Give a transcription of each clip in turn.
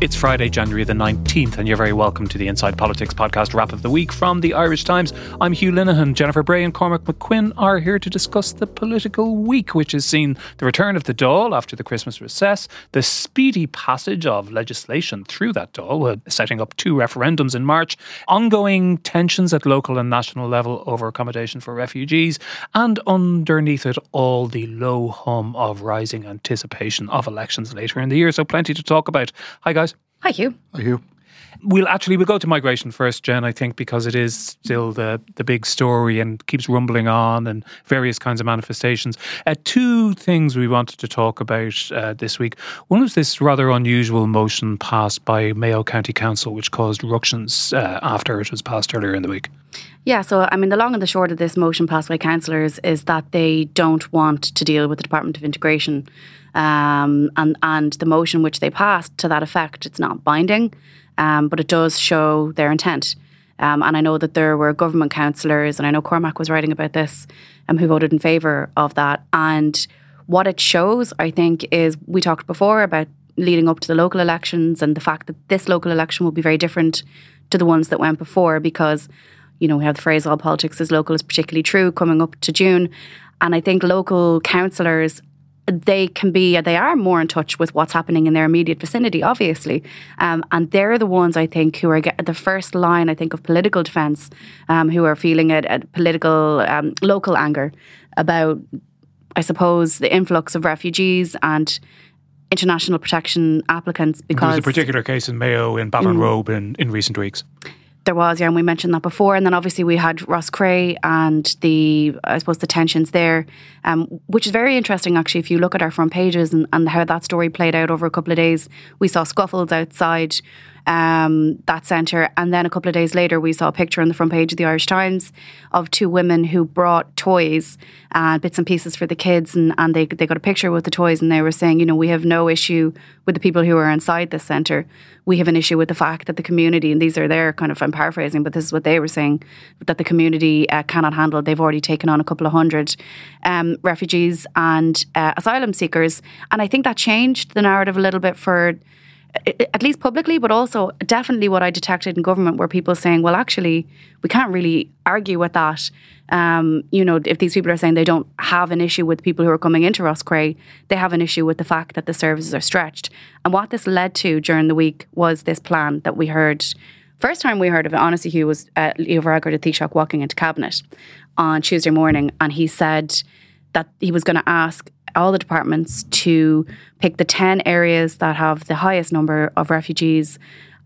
It's Friday, January the 19th, and you're very welcome to the Inside Politics podcast wrap of the week from the Irish Times. I'm Hugh Linehan. Jennifer Bray and Cormac McQuinn are here to discuss the political week, which has seen the return of the Dáil after the Christmas recess, the speedy passage of legislation through that Dáil, uh, setting up two referendums in March, ongoing tensions at local and national level over accommodation for refugees, and underneath it all, the low hum of rising anticipation of elections later in the year. So, plenty to talk about. Hi, guys. Hi, Hugh. Hi, Hugh. We'll actually we'll go to migration first, Jen. I think because it is still the the big story and keeps rumbling on and various kinds of manifestations. Uh, two things we wanted to talk about uh, this week. One was this rather unusual motion passed by Mayo County Council, which caused ructions uh, after it was passed earlier in the week. Yeah, so I mean, the long and the short of this motion passed by councillors is that they don't want to deal with the Department of Integration. Um, and, and the motion which they passed to that effect, it's not binding, um, but it does show their intent. Um, and I know that there were government councillors, and I know Cormac was writing about this, um, who voted in favour of that. And what it shows, I think, is we talked before about leading up to the local elections and the fact that this local election will be very different to the ones that went before because, you know, we have the phrase all politics is local is particularly true coming up to June. And I think local councillors they can be they are more in touch with what's happening in their immediate vicinity obviously. Um, and they're the ones i think who are the first line i think of political defence um, who are feeling a, a political um, local anger about i suppose the influx of refugees and international protection applicants because there's a particular case in mayo in ballinrobe mm, in, in recent weeks there was, yeah, and we mentioned that before. And then obviously we had Roscrea and the, I suppose, the tensions there, um, which is very interesting actually. If you look at our front pages and, and how that story played out over a couple of days, we saw scuffles outside um, that centre. And then a couple of days later, we saw a picture on the front page of the Irish Times of two women who brought toys and bits and pieces for the kids. And, and they, they got a picture with the toys and they were saying, you know, we have no issue with the people who are inside this centre. We have an issue with the fact that the community, and these are their kind of, I'm paraphrasing, but this is what they were saying, that the community uh, cannot handle. They've already taken on a couple of hundred um, refugees and uh, asylum seekers. And I think that changed the narrative a little bit for at least publicly, but also definitely what I detected in government were people saying, well, actually, we can't really argue with that. Um, you know, if these people are saying they don't have an issue with people who are coming into Roscrea, they have an issue with the fact that the services are stretched. And what this led to during the week was this plan that we heard. First time we heard of it, honestly, Hugh, was uh, Leo Varadkar the Taoiseach walking into cabinet on Tuesday morning, and he said that he was going to ask all the departments to pick the 10 areas that have the highest number of refugees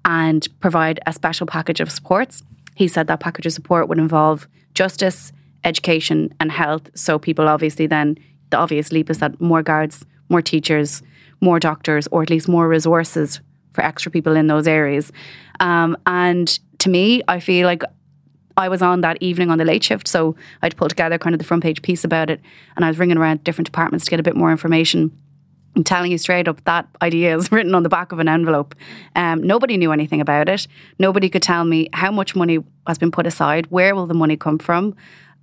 and provide a special package of supports. He said that package of support would involve justice, education, and health. So, people obviously then, the obvious leap is that more guards, more teachers, more doctors, or at least more resources for extra people in those areas. Um, and to me, I feel like I was on that evening on the late shift, so I'd pull together kind of the front page piece about it, and I was ringing around different departments to get a bit more information. I'm telling you straight up, that idea is written on the back of an envelope. Um, nobody knew anything about it. Nobody could tell me how much money has been put aside. Where will the money come from?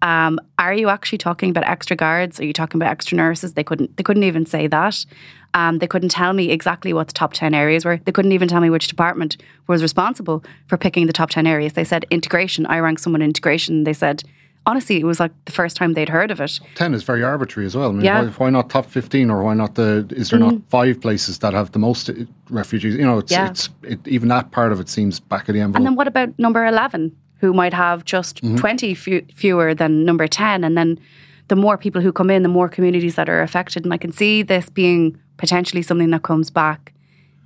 Um, are you actually talking about extra guards? Are you talking about extra nurses? They couldn't. They couldn't even say that. Um, they couldn't tell me exactly what the top 10 areas were. They couldn't even tell me which department was responsible for picking the top 10 areas. They said integration. I rang someone in integration. They said, honestly, it was like the first time they'd heard of it. 10 is very arbitrary as well. I mean, yeah. why, why, not top 15 or why not the, is there mm. not five places that have the most refugees? You know, it's, yeah. it's it, even that part of it seems back of the envelope. And then what about number 11, who might have just mm-hmm. 20 fewer than number 10? And then the more people who come in, the more communities that are affected. And I can see this being potentially something that comes back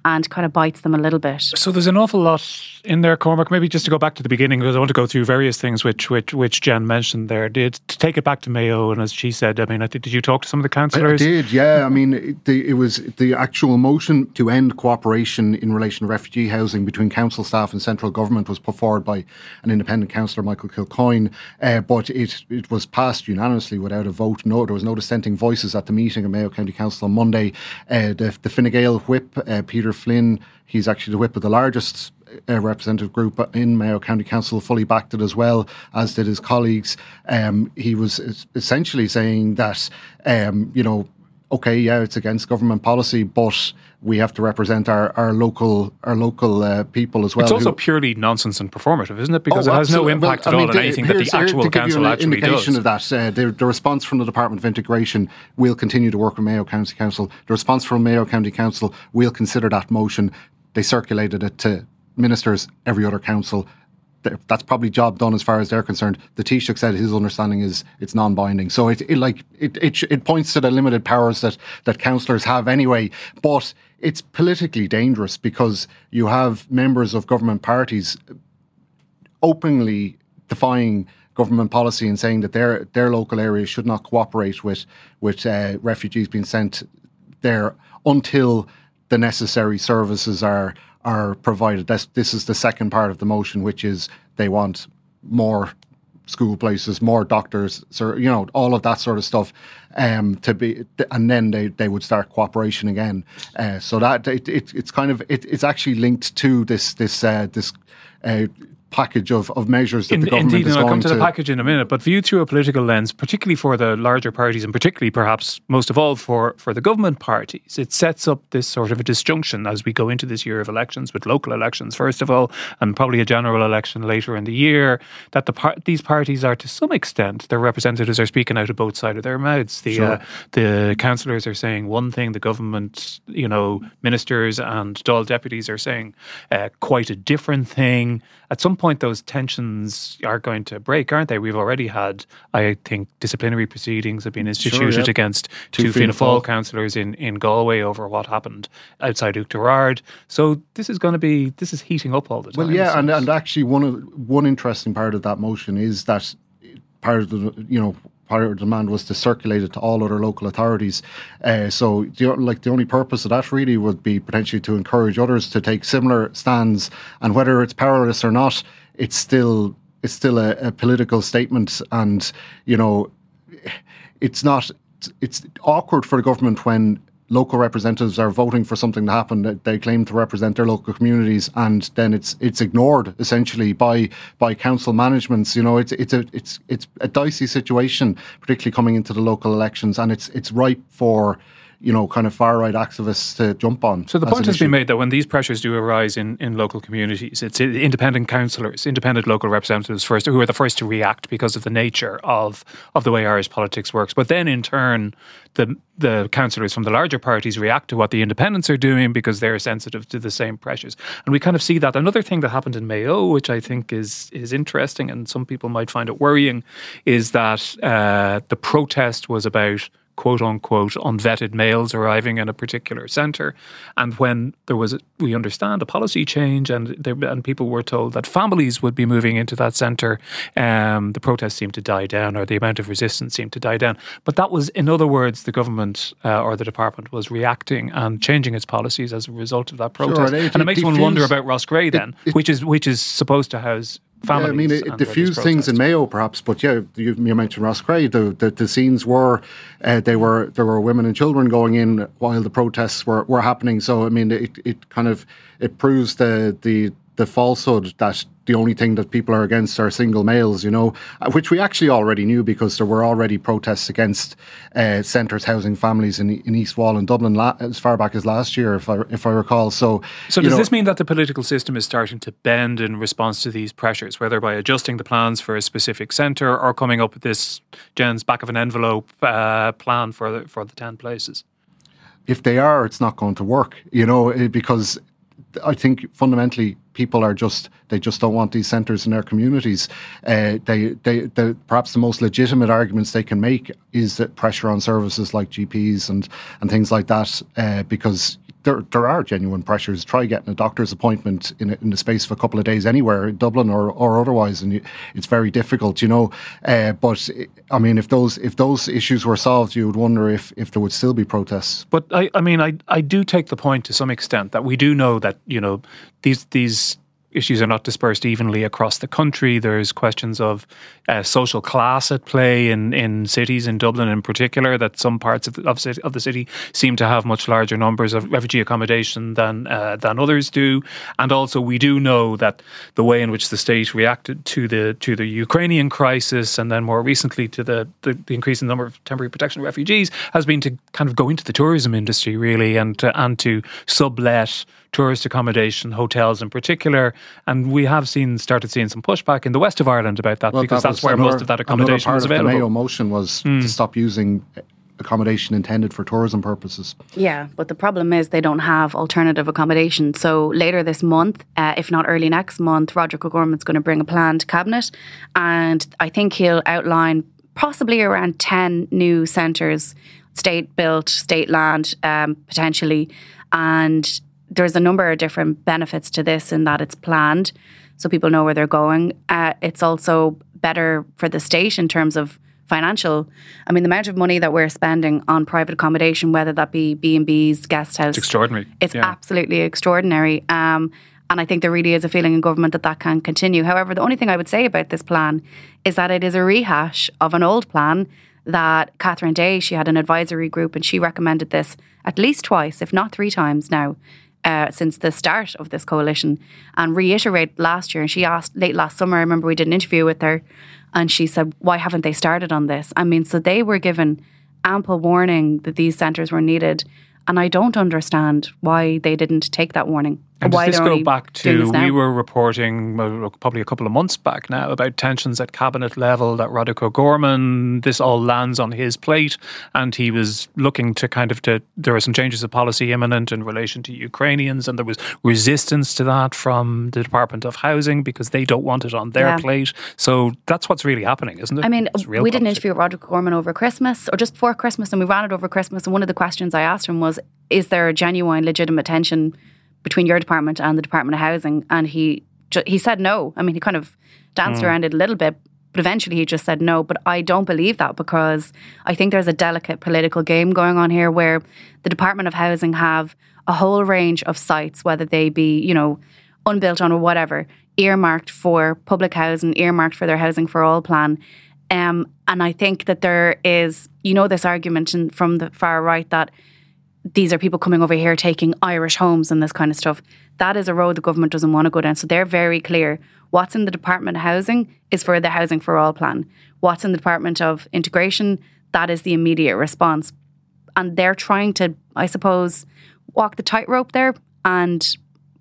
and kind of bites them a little bit. So there's an awful lot in there, Cormac. Maybe just to go back to the beginning because I want to go through various things which which which Jen mentioned there. Did to take it back to Mayo, and as she said, I mean, I think did you talk to some of the councillors? I, I did, yeah. I mean, it, the, it was the actual motion to end cooperation in relation to refugee housing between council staff and central government was put forward by an independent councillor, Michael Kilcoyne, uh, but it it was passed unanimously without a vote. No, there was no dissenting voices at the meeting of Mayo County Council on Monday. Uh, the, the Fine Gael whip, uh, Peter Flynn, he's actually the whip of the largest uh, representative group in Mayo County Council fully backed it as well, as did his colleagues. Um, he was essentially saying that, um, you know, okay, yeah, it's against government policy, but we have to represent our, our local our local uh, people as well. It's also who, purely nonsense and performative, isn't it? Because oh, it has no impact well, at all on anything that the actual council actually indication does. of that, uh, the, the, response from the Department of Integration will continue to work with Mayo County Council. The response from Mayo County Council will consider that motion. They circulated it to ministers, every other council. That's probably job done as far as they're concerned. The Taoiseach said his understanding is it's non-binding, so it, it like it, it it points to the limited powers that that councillors have anyway. But it's politically dangerous because you have members of government parties openly defying government policy and saying that their their local areas should not cooperate with with uh, refugees being sent there until the necessary services are are provided. This, this is the second part of the motion, which is they want more school places, more doctors, so you know all of that sort of stuff, um, to be, and then they, they would start cooperation again. Uh, so that it, it, it's kind of it, it's actually linked to this this uh, this uh, package of, of measures that in, the government indeed, is and I'll come to, to the package in a minute, but viewed through a political lens, particularly for the larger parties and particularly perhaps most of all for, for the government parties, it sets up this sort of a disjunction as we go into this year of elections with local elections, first of all, and probably a general election later in the year, that the par- these parties are to some extent, their representatives are speaking out of both sides of their mouths. The, sure. uh, the councillors are saying one thing, the government, you know, ministers and Dáil deputies are saying uh, quite a different thing. At some point, those tensions are going to break, aren't they? We've already had, I think, disciplinary proceedings have been instituted sure, against two, two Fianna Fáil councillors in, in Galway over what happened outside Oughterard. So this is going to be, this is heating up all the time. Well, yeah, and, and actually one of one interesting part of that motion is that part of the, you know, the demand was to circulate it to all other local authorities. Uh, so, the, like the only purpose of that really would be potentially to encourage others to take similar stands, and whether it's powerless or not, it's still it's still a, a political statement, and you know, it's not. It's awkward for the government when local representatives are voting for something to happen that they claim to represent their local communities, and then it's it's ignored essentially by by council managements. You know, it's it's a it's it's a dicey situation, particularly coming into the local elections, and it's it's ripe for you know, kind of far right activists to jump on. So the point has issue. been made that when these pressures do arise in, in local communities, it's independent councillors, independent local representatives first, who are the first to react because of the nature of of the way Irish politics works. But then in turn, the the councillors from the larger parties react to what the independents are doing because they're sensitive to the same pressures. And we kind of see that. Another thing that happened in Mayo, which I think is is interesting, and some people might find it worrying, is that uh, the protest was about quote unquote unvetted males arriving in a particular centre. And when there was, a, we understand, a policy change and there, and people were told that families would be moving into that centre, um, the protests seemed to die down or the amount of resistance seemed to die down. But that was, in other words, the government uh, or the department was reacting and changing its policies as a result of that protest. Sure, and it, and it makes one wonder about Roscrea then, it, which is which is supposed to house families. Yeah, I mean, it, it diffused things in Mayo, perhaps, but yeah, you, you mentioned Roscrea. The, the, the scenes were uh, they were there were women and children going in while the protests were, were happening. So I mean, it, it kind of it proves the the the falsehood that the only thing that people are against are single males, you know, uh, which we actually already knew because there were already protests against uh, centres housing families in, in East Wall and Dublin la- as far back as last year, if I, if I recall. So, so does know, this mean that the political system is starting to bend in response to these pressures, whether by adjusting the plans for a specific centre or coming up with this Jen's back of an envelope uh, plan for the, for the 10 places? If they are, it's not going to work, you know, eh, because I think fundamentally people are just they just don't want these centres in their communities. Uh, they, they, they, perhaps the most legitimate arguments they can make is that pressure on services like GPs and and things like that, uh, because there there are genuine pressures. Try getting a doctor's appointment in in the space of a couple of days anywhere, Dublin or, or otherwise, and it's very difficult, you know. Uh, but I mean, if those if those issues were solved, you would wonder if if there would still be protests. But I, I mean, I I do take the point to some extent that we do know that you know these these issues are not dispersed evenly across the country. There's questions of uh, social class at play in, in cities, in Dublin in particular, that some parts of, of, of the city seem to have much larger numbers of refugee accommodation than uh, than others do. And also, we do know that the way in which the state reacted to the to the Ukrainian crisis, and then more recently to the, the, the increasing number of temporary protection refugees, has been to kind of go into the tourism industry really, and to, and to sublet tourist accommodation, hotels in particular. And we have seen started seeing some pushback in the west of Ireland about that well, because that that's where another, most of that accommodation part is available. Of the Mayo motion was mm. to stop using accommodation intended for tourism purposes. Yeah, but the problem is they don't have alternative accommodation. So later this month, uh, if not early next month, Roderic O'Gorman's going to bring a plan to cabinet, and I think he'll outline possibly around ten new centres, state built, state land, um, potentially, and there's a number of different benefits to this in that it's planned, so people know where they're going. Uh, it's also better for the state in terms of financial. I mean, the amount of money that we're spending on private accommodation, whether that be B and B's, guest house, it's extraordinary. It's yeah. absolutely extraordinary. Um, and I think there really is a feeling in government that that can continue. However, the only thing I would say about this plan is that it is a rehash of an old plan that Catherine Day, she had an advisory group and she recommended this at least twice, if not three times now uh, since the start of this coalition and reiterate last year. And she asked late last summer, I remember we did an interview with her, and she said, Why haven't they started on this? I mean, so they were given ample warning that these centres were needed. And I don't understand why they didn't take that warning. And does this go back to we were reporting probably a couple of months back now about tensions at cabinet level that Roderic O'Gorman this all lands on his plate and he was looking to kind of to there were some changes of policy imminent in relation to Ukrainians and there was resistance to that from the Department of Housing because they don't want it on their yeah. plate. So that's what's really happening, isn't it? I mean, we did an interview with Roderic O'Gorman over Christmas or just before Christmas and we ran it over Christmas and one of the questions I asked him was is there a genuine legitimate tension between your department and the Department of Housing, and he he said no. I mean, he kind of danced mm. around it a little bit, but eventually he just said no. But I don't believe that because I think there's a delicate political game going on here where the Department of Housing have a whole range of sites, whether they be you know unbuilt on or whatever, earmarked for public housing, earmarked for their housing for all plan. Um, and I think that there is, you know, this argument in, from the far right that these are people coming over here taking Irish homes and this kind of stuff. That is a road the government doesn't want to go down. So they're very clear. What's in the Department of Housing is for the Housing for All plan. What's in the Department of Integration, that is the immediate response. And they're trying to, I suppose, walk the tightrope there and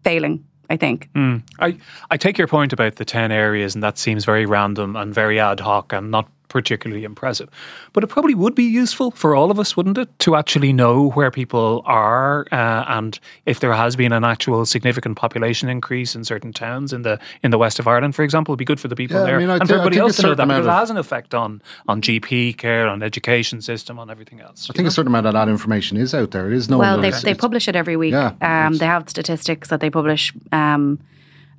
failing. I think. Mm. I, I take your point about the 10 areas, and that seems very random and very ad hoc and not particularly impressive. But it probably would be useful for all of us, wouldn't it, to actually know where people are uh, and if there has been an actual significant population increase in certain towns in the in the west of Ireland, for example. It'd be good for the people yeah, there I mean, and for everybody else to know that because it has an effect on on GP care, on education system, on everything else. I think know? a certain amount of that information is out there. It is known. Well, they, they publish it every week. Yeah, um, they have statistics that they publish. Um,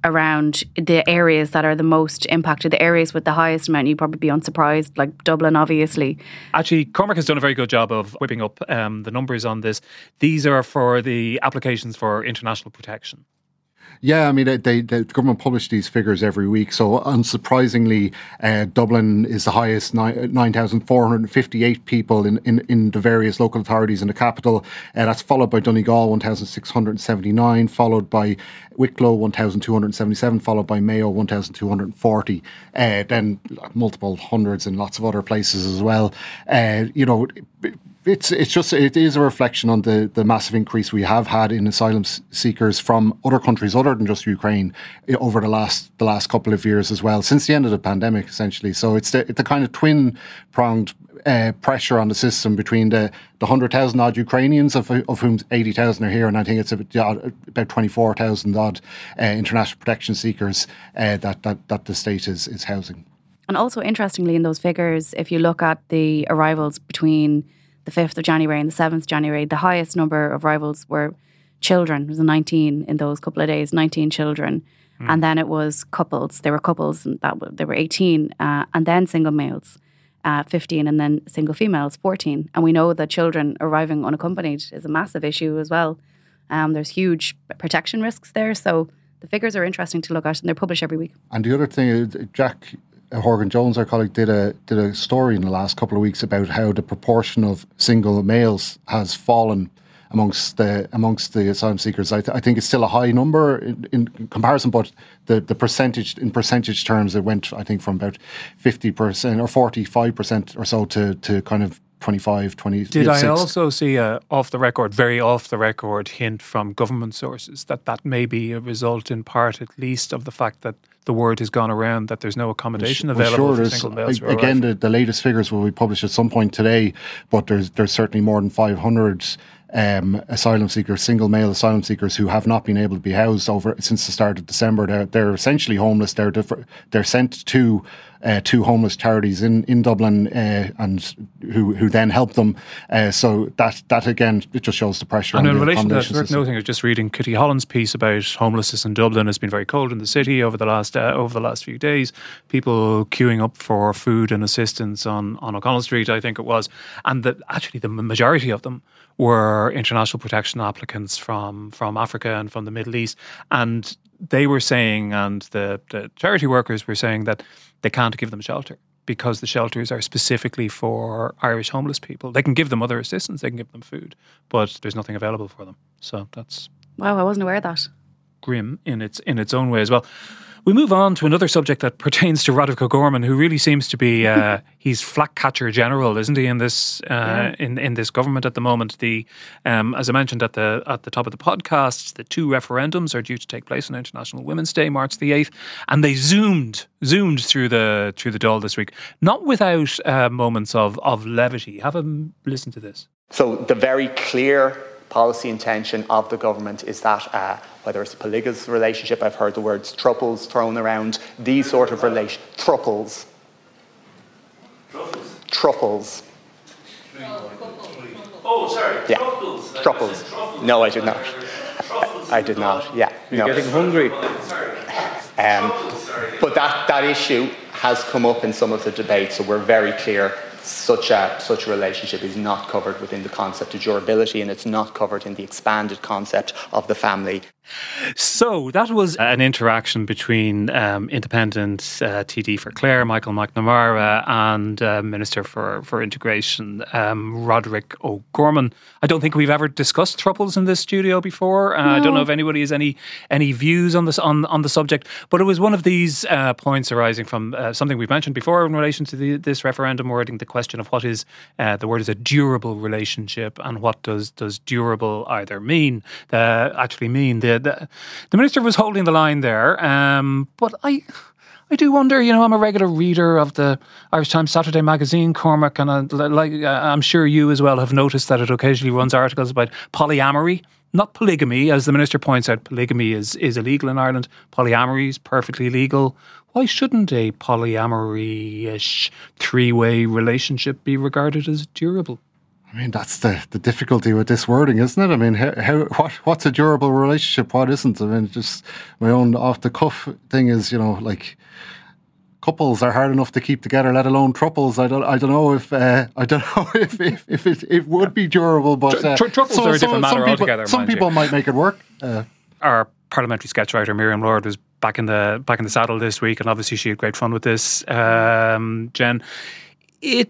around the areas that are the most impacted, the areas with the highest amount. You'd probably be unsurprised, like Dublin, obviously. Actually, Cormac has done a very good job of whipping up um, the numbers on this. These are for the applications for international protection. Yeah, I mean, they, they, the government publish these figures every week. So, unsurprisingly, uh, Dublin is the highest 9,458 people in, in, in the various local authorities in the capital. Uh, that's followed by Donegal, 1,679, followed by Wicklow, 1,277, followed by Mayo, 1,240. Uh, then multiple hundreds in lots of other places as well. Uh, you know, it's it's just it is a reflection on the the massive increase we have had in asylum seekers from other countries other than just Ukraine eh, over the last the last couple of years as well since the end of the pandemic essentially. So it's the, the kind of twin pronged uh, pressure on the system between the the hundred thousand odd Ukrainians of of whom eighty thousand are here, and I think it's about, about twenty four thousand odd uh, international protection seekers uh, that that that the state is is housing. And also interestingly, in those figures, if you look at the arrivals between the 5th of January and the 7th of January, the highest number of arrivals were children. It was 19 in those couple of days, 19 children. Hmm. And then it was couples. There were couples, and that w- there were 18, uh, and then single males, uh, 15, and then single females, 14. And we know that children arriving unaccompanied is a massive issue as well. Um, there's huge protection risks there. So the figures are interesting to look at, and they're published every week. And the other thing is, Jack Uh, Horgan Jones, our colleague, did a did a story in the last couple of weeks about how the proportion of single males has fallen amongst the amongst the asylum seekers. I, th- I think it's still a high number in, in comparison, but the, the percentage in percentage terms, it went I think from about fifty percent or forty five percent or so to to kind of 25, 20. Did I also see a off the record, very off the record hint from government sources that that may be a result, in part at least, of the fact that the word has gone around that there's no accommodation Well, available sure, for single males. Again, the, the latest figures will be published at some point today, but there's there's certainly more than 500 um, asylum seekers, single male asylum seekers, who have not been able to be housed over since the start of December. They're they're essentially homeless. They're differ, they're sent to uh, two homeless charities in in Dublin, uh, and who who then help them. Uh, so that that again, it just shows the pressure. And on in the relation to that, worth noting, I was just reading Kitty Holland's piece about homelessness in Dublin. It's been very cold in the city over the last uh, over the last few days. People queuing up for food and assistance on on O'Connell Street, I think it was, and that actually the majority of them were international protection applicants from from Africa and from the Middle East, and they were saying, and the, the charity workers were saying that they can't give them shelter because the shelters are specifically for Irish homeless people. They can give them other assistance, they can give them food, but there's nothing available for them. So that's Wow, I wasn't aware of that. grim in its in its own way as well. We move on to another subject that pertains to Roderic O'Gorman, who really seems to be uh, he's flag catcher general, isn't he? In this uh, in in this government at the moment, the um, as I mentioned at the at the top of the podcast, the two referendums are due to take place on International Women's Day, March the eighth, and they zoomed zoomed through the through the Dáil this week, not without uh, moments of of levity. Have a m- listen to this. So the very clear policy intention of the government is that uh, whether it's a polygous relationship, I've heard the words truples thrown around, these sort of relation truples. Truples. Oh, sorry. Yeah. Truffles. I Truples. truffles. No, I did not. Truffles. I did not. Yeah. No. Getting hungry. Um, but that, that issue has come up in some of the debates, so we're very clear such a, such a relationship is not covered within the concept of durability and it's not covered in the expanded concept of the family. So that was an interaction between um, independent uh, TD for Clare, Michael McNamara, and uh, Minister for, for Integration, um, Roderic O'Gorman. I don't think we've ever discussed thruples in this studio before. Uh, I don't know if anybody has any any views on this on, on the subject, but it was one of these uh, points arising from uh, something we've mentioned before in relation to the, this referendum wording, the question of what is uh, the word is a durable relationship and what does does durable either mean, uh, actually mean. The, the, minister was holding the line there, um, but I. I do wonder, you know, I'm a regular reader of the Irish Times Saturday magazine, Cormac, and I, like uh, I'm sure you as well have noticed that it occasionally runs articles about polyamory, not polygamy, as the minister points out. Polygamy is is illegal in Ireland. Polyamory is perfectly legal. Why shouldn't a polyamory-ish three-way relationship be regarded as durable? I mean, that's the, the difficulty with this wording, isn't it? I mean, how, how what what's a durable relationship? What isn't? I mean, just my own off the cuff thing is, you know, like couples are hard enough to keep together, let alone triples. I don't I don't know if uh, I don't know if if, if it, it would be durable, but uh, tr- triples are a different matter some people, altogether, Some mind you. people might make it work. Uh, our parliamentary sketch writer Miriam Lord was back in the back in the saddle this week, and obviously she had great fun with this. Um, Jen, it.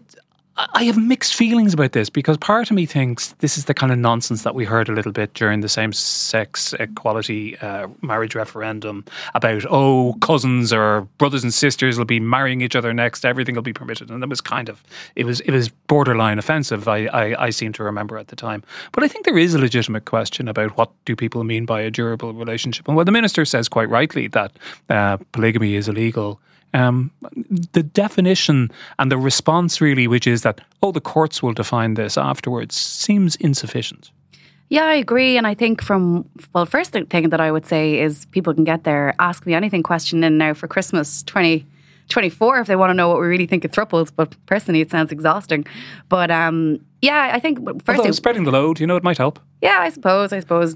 I have mixed feelings about this because part of me thinks this is the kind of nonsense that we heard a little bit during the same sex equality uh, marriage referendum about, oh, cousins or brothers and sisters will be marrying each other next, everything will be permitted. And that was kind of, it was, it was borderline offensive, I, I, I seem to remember at the time. But I think there is a legitimate question about what do people mean by a durable relationship. And what the minister says quite rightly that uh, polygamy is illegal um, the definition and the response, really, which is that, oh, the courts will define this afterwards, seems insufficient. Yeah, I agree. And I think from, well, first thing that I would say is people can get their Ask Me Anything question in now for Christmas 2024 if they want to know what we really think of thruples. But personally, it sounds exhausting. But um, yeah, I think first Although thing, spreading the load, you know, it might help. yeah, I suppose, I suppose.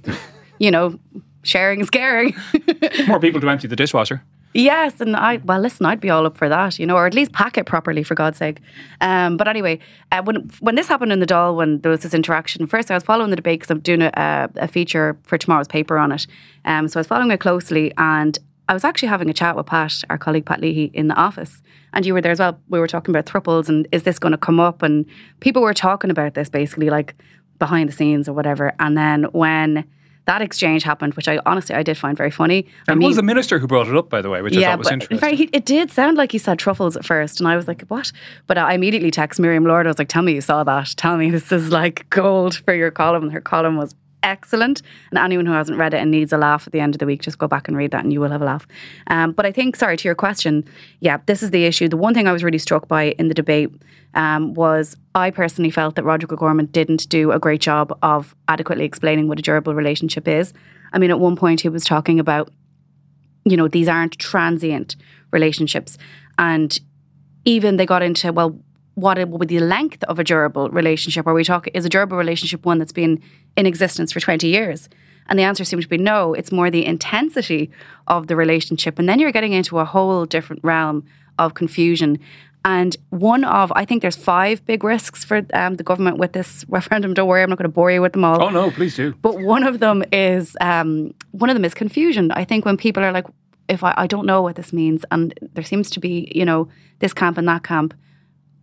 you know, sharing is caring. More people to empty the dishwasher. Yes, and I well, listen, I'd be all up for that, you know, or at least pack it properly for God's sake. Um, but anyway, uh, when when this happened in the Dáil, when there was this interaction, first I was following the debate because I'm doing a, a, feature for tomorrow's paper on it. Um, so I was following it closely, and I was actually having a chat with Pat, our colleague Pat Leahy, in the office, and you were there as well. We were talking about thruples and is this going to come up, and people were talking about this basically like behind the scenes or whatever. And then when that exchange happened, which I honestly I did find very funny. I And it was the minister who brought it up, by the way, which I thought was interesting. In fact, he, it did sound like he said truffles at first, and I was like, "What?" But I immediately text Miriam Lord. I was like, "Tell me you saw that. Tell me this is like gold for your column." Her column was excellent. And anyone who hasn't read it and needs a laugh at the end of the week, just go back and read that, and you will have a laugh. Um, but I think, sorry to your question, yeah, this is the issue. The one thing I was really struck by in the debate um, was I personally felt that Roderic O'Gorman didn't do a great job of adequately explaining what a durable relationship is. I mean, at one point he was talking about, you know, these aren't transient relationships. And even they got into, well, what it would be the length of a durable relationship? Are we talking, is a durable relationship one that's been in existence for 20 years? And the answer seems to be no, it's more the intensity of the relationship. And then you're getting into a whole different realm of confusion. And one of, I think there's five big risks for um, the government with this referendum. Don't worry, I'm not going to bore you with them all. oh, no, please do. But one of them is um, one of them is confusion. I think when people are like, if I, I don't know what this means, and there seems to be, you know, this camp and that camp.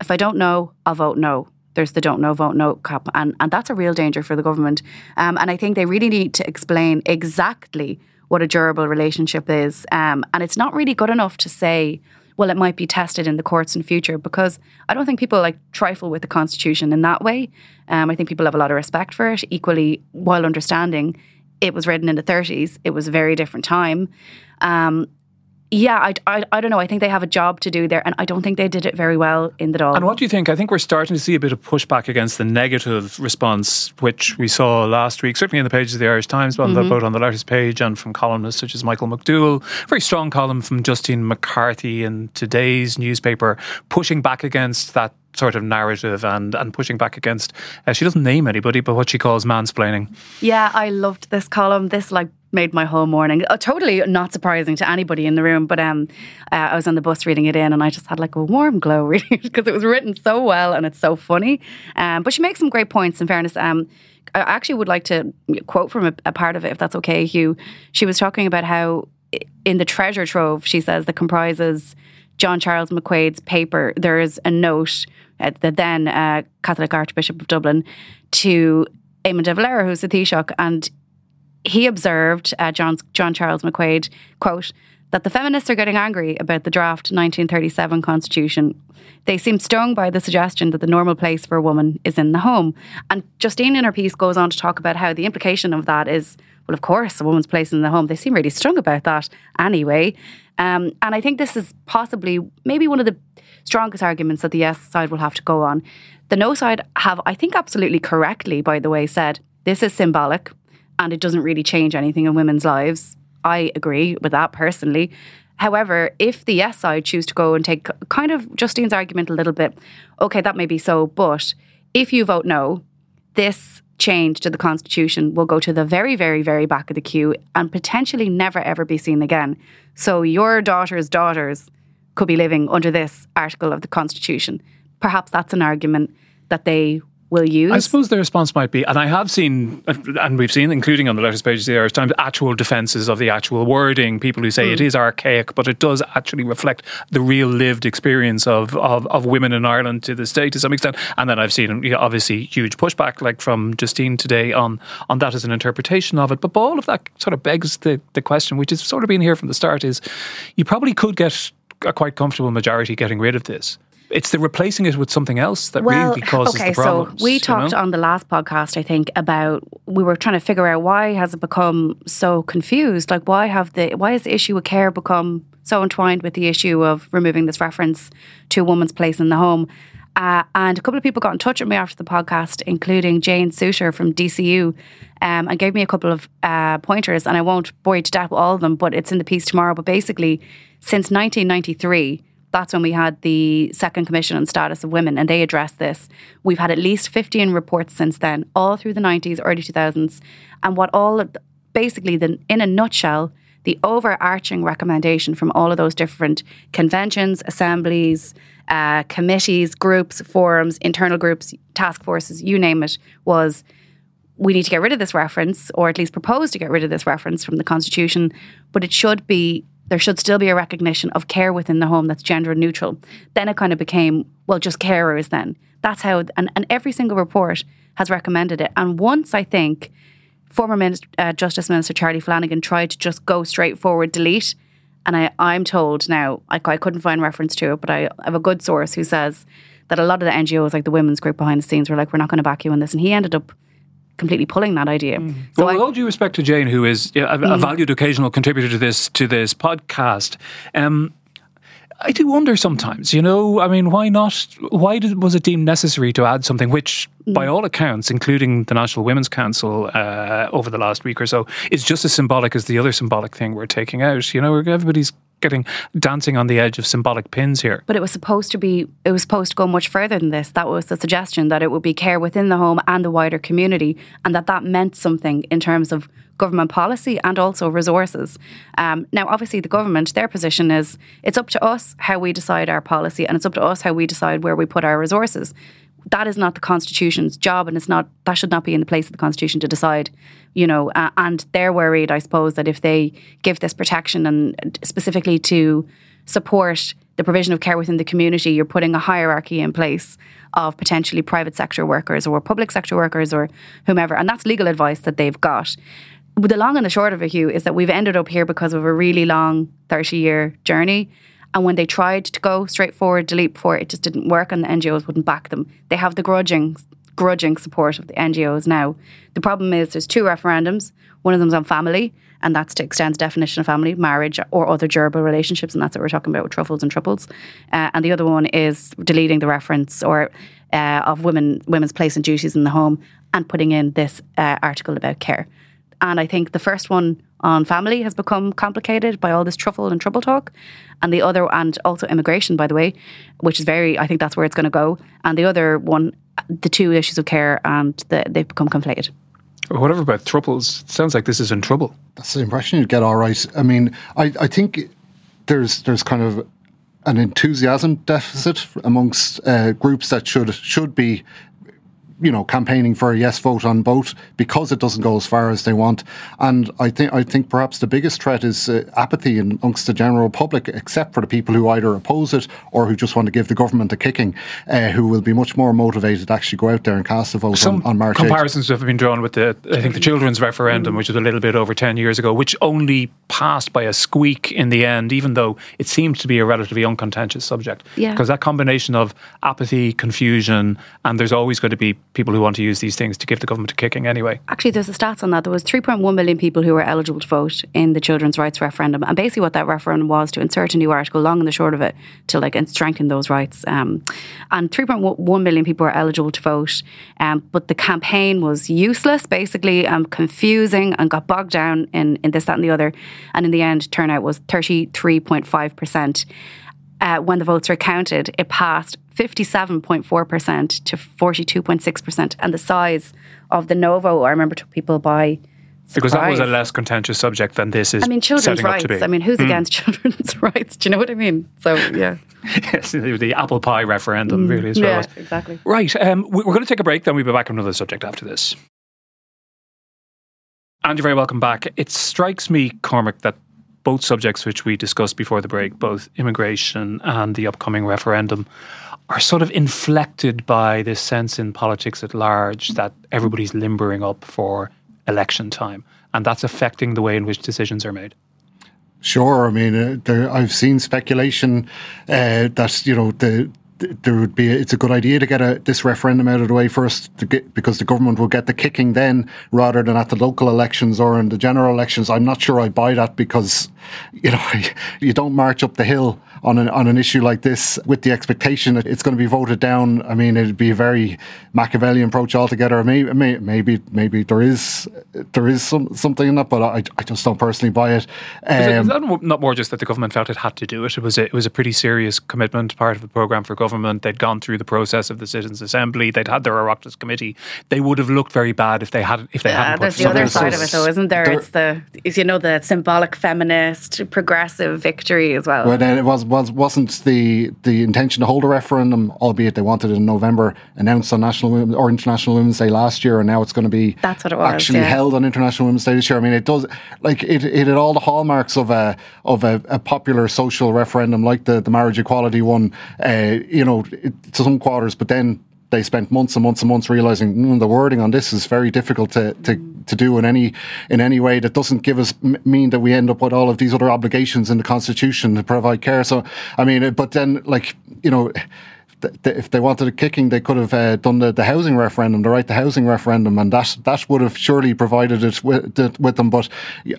If I don't know, I'll vote no. There's the don't know, vote no camp, and and that's a real danger for the government. Um, and I think they really need to explain exactly what a durable relationship is. Um, and it's not really good enough to say, well, it might be tested in the courts in future because I don't think people like trifle with the constitution in that way. Um, I think people have a lot of respect for it. Equally, while understanding it was written in the 30s, it was a very different time. Um, yeah, I, I, I don't know. I think they have a job to do there, and I don't think they did it very well in the Dáil. And what do you think? I think we're starting to see a bit of pushback against the negative response, which we saw last week, certainly in the pages of the Irish Times, but Mm-hmm. both on the letters page and from columnists such as Michael McDowell. Very strong column from Justine McCarthy in today's newspaper, pushing back against that sort of narrative and, and pushing back against, uh, she doesn't name anybody, but what she calls mansplaining. Yeah, I loved this column. This like made my whole morning. Uh, totally not surprising to anybody in the room, but um, uh, I was on the bus reading it in, and I just had like a warm glow reading it because it was written so well and it's so funny. Um, but she makes some great points. In fairness, um, I actually would like to quote from a, a part of it, if that's okay, Hugh. She was talking about how in the treasure trove, she says that comprises John Charles McQuaid's paper, there is a note at the then uh, Catholic Archbishop of Dublin to Eamon de Valera, who's the Taoiseach, and he observed, uh, John, John Charles McQuaid, quote, that the feminists are getting angry about the draft 1937 constitution. They seem stung by the suggestion that the normal place for a woman is in the home. And Justine in her piece goes on to talk about how the implication of that is, well, of course, a woman's place in the home. They seem really stung about that anyway. Um, and I think this is possibly maybe one of the strongest arguments that the yes side will have to go on. The no side have, I think, absolutely correctly, by the way, said this is symbolic and it doesn't really change anything in women's lives. I agree with that personally. However, if the yes side choose to go and take kind of Justine's argument a little bit, okay, that may be so, but if you vote no, this change to the constitution will go to the very, very, very back of the queue and potentially never ever be seen again. So your daughter's daughters could be living under this article of the constitution. Perhaps that's an argument that they will use. I suppose the response might be, and I have seen, and we've seen, including on the letters pages of the Irish Times, actual defences of the actual wording. People who say it hmm. is archaic, but it does actually reflect the real lived experience of, of, of women in Ireland to this day to some extent. And then I've seen, you know, obviously, huge pushback, like from Justine today, on on that as an interpretation of it. But all of that sort of begs the, the question, which has sort of been here from the start, is you probably could get a quite comfortable majority getting rid of this. It's the replacing it with something else that really causes okay, the problems. so we talked know? on the last podcast, I think, about we were trying to figure out why has it become so confused? Like, why have the why has the issue of care become so entwined with the issue of removing this reference to a woman's place in the home? Uh, and a couple of people got in touch with me after the podcast, including Jane Suiter from DCU, um, and gave me a couple of uh, pointers. And I won't bore you to death with all of them, but it's in the piece tomorrow. But basically, since 1993, that's when we had the second commission on status of women and they addressed this. We've had at least 15 reports since then all through the 90s early 2000s and what all basically, the, in a nutshell, the overarching recommendation from all of those different conventions, assemblies, uh, committees, groups, forums, internal groups, task forces, you name it, was we need to get rid of this reference, or at least propose to get rid of this reference from the Constitution, but it should be there should still be a recognition of care within the home that's gender neutral. Then it kind of became, well, just carers then. That's how, and, and every single report has recommended it. And once I think former Minister, uh, Justice Minister Charlie Flanagan tried to just go straight forward, delete, and I, I'm told now, I, I couldn't find reference to it, but I have a good source who says that a lot of the NGOs, like the women's group behind the scenes, were like, we're not going to back you in this. And he ended up completely pulling that idea. Mm. So well, with all due respect to Jane, who is a, a mm. valued occasional contributor to this to this podcast, um, I do wonder sometimes, you know, I mean, why not? Why did, was it deemed necessary to add something which, mm. by all accounts, including the National Women's Council uh, over the last week or so, is just as symbolic as the other symbolic thing we're taking out? You know, everybody's getting dancing on the edge of symbolic pins here. But it was supposed to be it was supposed to go much further than this. That was the suggestion that it would be care within the home and the wider community and that that meant something in terms of government policy and also resources. Um, now, obviously, the government, their position is it's up to us how we decide our policy and it's up to us how we decide where we put our resources that is not the constitution's job and it's not that should not be in the place of the constitution to decide you know uh, and they're worried i suppose that if they give this protection and specifically to support the provision of care within the community you're putting a hierarchy in place of potentially private sector workers or public sector workers or whomever. And that's legal advice that they've got. The long and the short of it hugh is that we've ended up here because of a really long 30 year journey and when they tried to go straight forward, delete before, it just didn't work and the NGOs wouldn't back them. They have the grudging grudging support of the NGOs now. The problem is there's two referendums. One of them's on family, and that's to extend the definition of family, marriage, or other durable relationships, and that's what we're talking about with truffles and triples. Uh, and the other one is deleting the reference or uh, of women women's place and duties in the home and putting in this uh, article about care. And I think the first one on family has become complicated by all this truffle and trouble talk. And the other, and also immigration, by the way, which is very, I think that's where it's going to go. And the other one, the two issues of care, and the, they've become conflated. Whatever about troubles, sounds like this is in trouble. That's the impression you get, all right. I mean, I, I think there's there's kind of an enthusiasm deficit amongst uh, groups that should should be you know, campaigning for a yes vote on both because it doesn't go as far as they want. And I think I think perhaps the biggest threat is uh, apathy amongst the general public, except for the people who either oppose it or who just want to give the government a kicking, uh, who will be much more motivated to actually go out there and cast a vote Some on, on March. Comparisons 8th. have been drawn with the I think the children's referendum, which was a little bit over ten years ago, which only passed by a squeak in the end, even though it seemed to be a relatively uncontentious subject. Yeah. Because that combination of apathy, confusion, and there's always going to be people who want to use these things to give the government a kicking anyway. Actually, there's the stats on that. There was 3.1 million people who were eligible to vote in the children's rights referendum, and basically what that referendum was to insert a new article, long and the short of it, to like and strengthen those rights. Um, and 3.1 million people were eligible to vote, um, but the campaign was useless, basically, um, confusing, and got bogged down in in this, that, and the other. And in the end, turnout was 33.5 percent uh, when the votes were counted, it passed 57.4% to 42.6%. And the size of the no vote, I remember, took people by Surprise. Because that was a less contentious subject than this is. I mean, children's rights. I mean, who's mm. against children's rights? Do you know what I mean? So, yeah. yes, the apple pie referendum, mm. really, is yeah, exactly. Right. Um, we're going to take a break, then we'll be back on another subject after this. And you're very welcome back. It strikes me, Cormac, that both subjects which we discussed before the break, both immigration and the upcoming referendum, are sort of inflected by this sense in politics at large that everybody's limbering up for election time. And that's affecting the way in which decisions are made. Sure. I mean, uh, there, I've seen speculation uh, that, you know, the there would be it's a good idea to get a, this referendum out of the way first get, because the government will get the kicking then rather than at the local elections or in the general elections. I'm not sure I buy that because you know you don't march up the hill on an, on an issue like this with the expectation that it's going to be voted down. I mean, it'd be a very Machiavellian approach altogether. Maybe, maybe, maybe there is there is some something in that, but I, I just don't personally buy it. Um, not more just that the government felt it had to do it? It was a, it was a pretty serious commitment, part of the program for government government. They'd gone through the process of the Citizens' Assembly. They'd had their Oireachtas committee. They would have looked very bad if they had if they Yeah, hadn't. there's put the other something- side of it, though, isn't there? There- It's the, is, you know, the symbolic feminist, progressive victory as well. Well, then it was, was wasn't the the intention to hold a referendum, albeit they wanted it in November, announced on National Women, or International Women's Day last year, and now it's going to be That's what it was, actually yeah. held on International Women's Day this year. I mean, it does like it. It had all the hallmarks of a of a, a popular social referendum, like the the marriage equality one. Uh, you know, to some quarters, but then they spent months and months and months realizing mm, the wording on this is very difficult to, to, to do in any in any way that doesn't give us mean that we end up with all of these other obligations in the constitution to provide care. So I mean, but then like you know. If they wanted a kicking, they could have uh, done the, the housing referendum, the right to housing referendum, and that that would have surely provided it with, it with them. But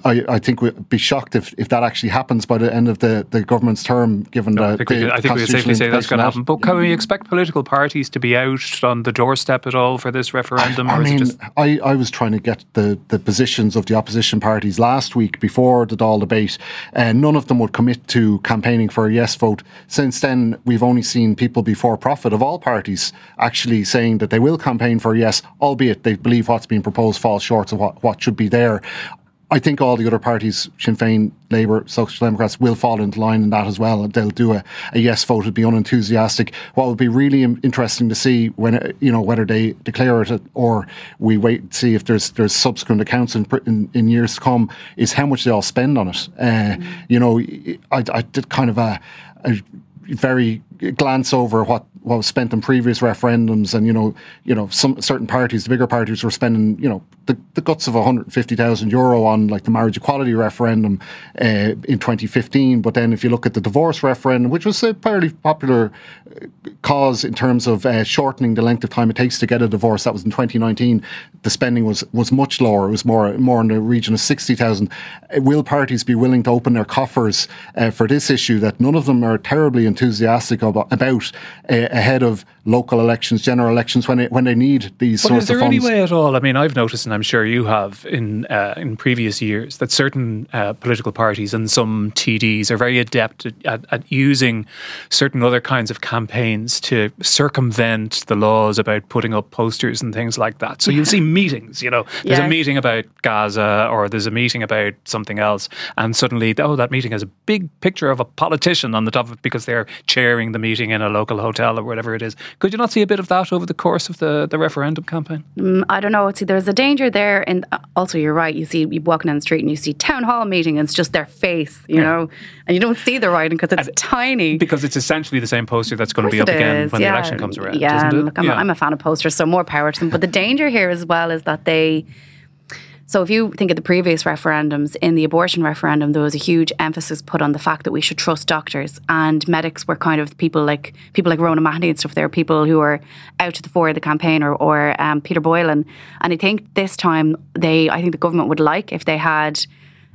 I, I think we'd be shocked if, if that actually happens by the end of the, the government's term, given No, the, I think, we, the could- I think we would safely say that's going to happen. But can we expect political parties to be out on the doorstep at all for this referendum? I or is mean, just I, I was trying to get the, the positions of the opposition parties last week before the Dáil debate, and none of them would commit to campaigning for a yes vote. Since then, we've only seen people before profit of all parties actually saying that they will campaign for yes, albeit they believe what's being proposed falls short of what, what should be there. I think all the other parties, Sinn Féin, Labour, Social Democrats, will fall into line in that as well. And they'll do a, a yes vote, It'd be unenthusiastic. What would be really interesting to see when, you know, whether they declare it or we wait and see if there's there's subsequent accounts in, in, in years to come, is how much they all spend on it. Uh, You know, I, I did kind of a, a very glance over what, what was spent in previous referendums, and you know, you know, some certain parties, the bigger parties, were spending you know the, the guts of 150,000 euro on like the marriage equality referendum uh, in 2015. But then, if you look at the divorce referendum, which was a fairly popular uh, cause in terms of uh, shortening the length of time it takes to get a divorce, that was in 2019. The spending was was much lower. It was more more in the region of 60,000. Uh, Will parties be willing to open their coffers uh, for this issue that none of them are terribly enthusiastic about, about uh, ahead of local elections, general elections, when it, when they need these But sorts of funds. is there any way at all? I mean, I've noticed, and I'm sure you have in uh, in previous years, that certain uh, political parties and some TDs are very adept at, at, at using certain other kinds of campaigns to circumvent the laws about putting up posters and things like that. So you'll see meetings. You know, there's a meeting about Gaza, or there's a meeting about something else, and suddenly, oh, that meeting has a big picture of a politician on the top of it because they're chairing the meeting in a local hotel or whatever it is. Could you not see a bit of that over the course of the, the referendum campaign? Mm, I don't know. See, there's a danger there, and also you're right. You see, you walking down the street and you see town hall meeting, and it's just their face, you know, and you don't see the writing because it's tiny. Because it's essentially the same poster that's going to be up again is, when yeah. the election comes around. Yeah, isn't it? and look, I'm, a, I'm a fan of posters, so more power to them. But the danger here as well is that they. So if you think of the previous referendums, in the abortion referendum, there was a huge emphasis put on the fact that we should trust doctors, and medics were kind of people like people like Rhona Mahony and stuff. There are people who are out to the fore of the campaign, or, or um, Peter Boylan. And I think this time they, I think the government would like if they had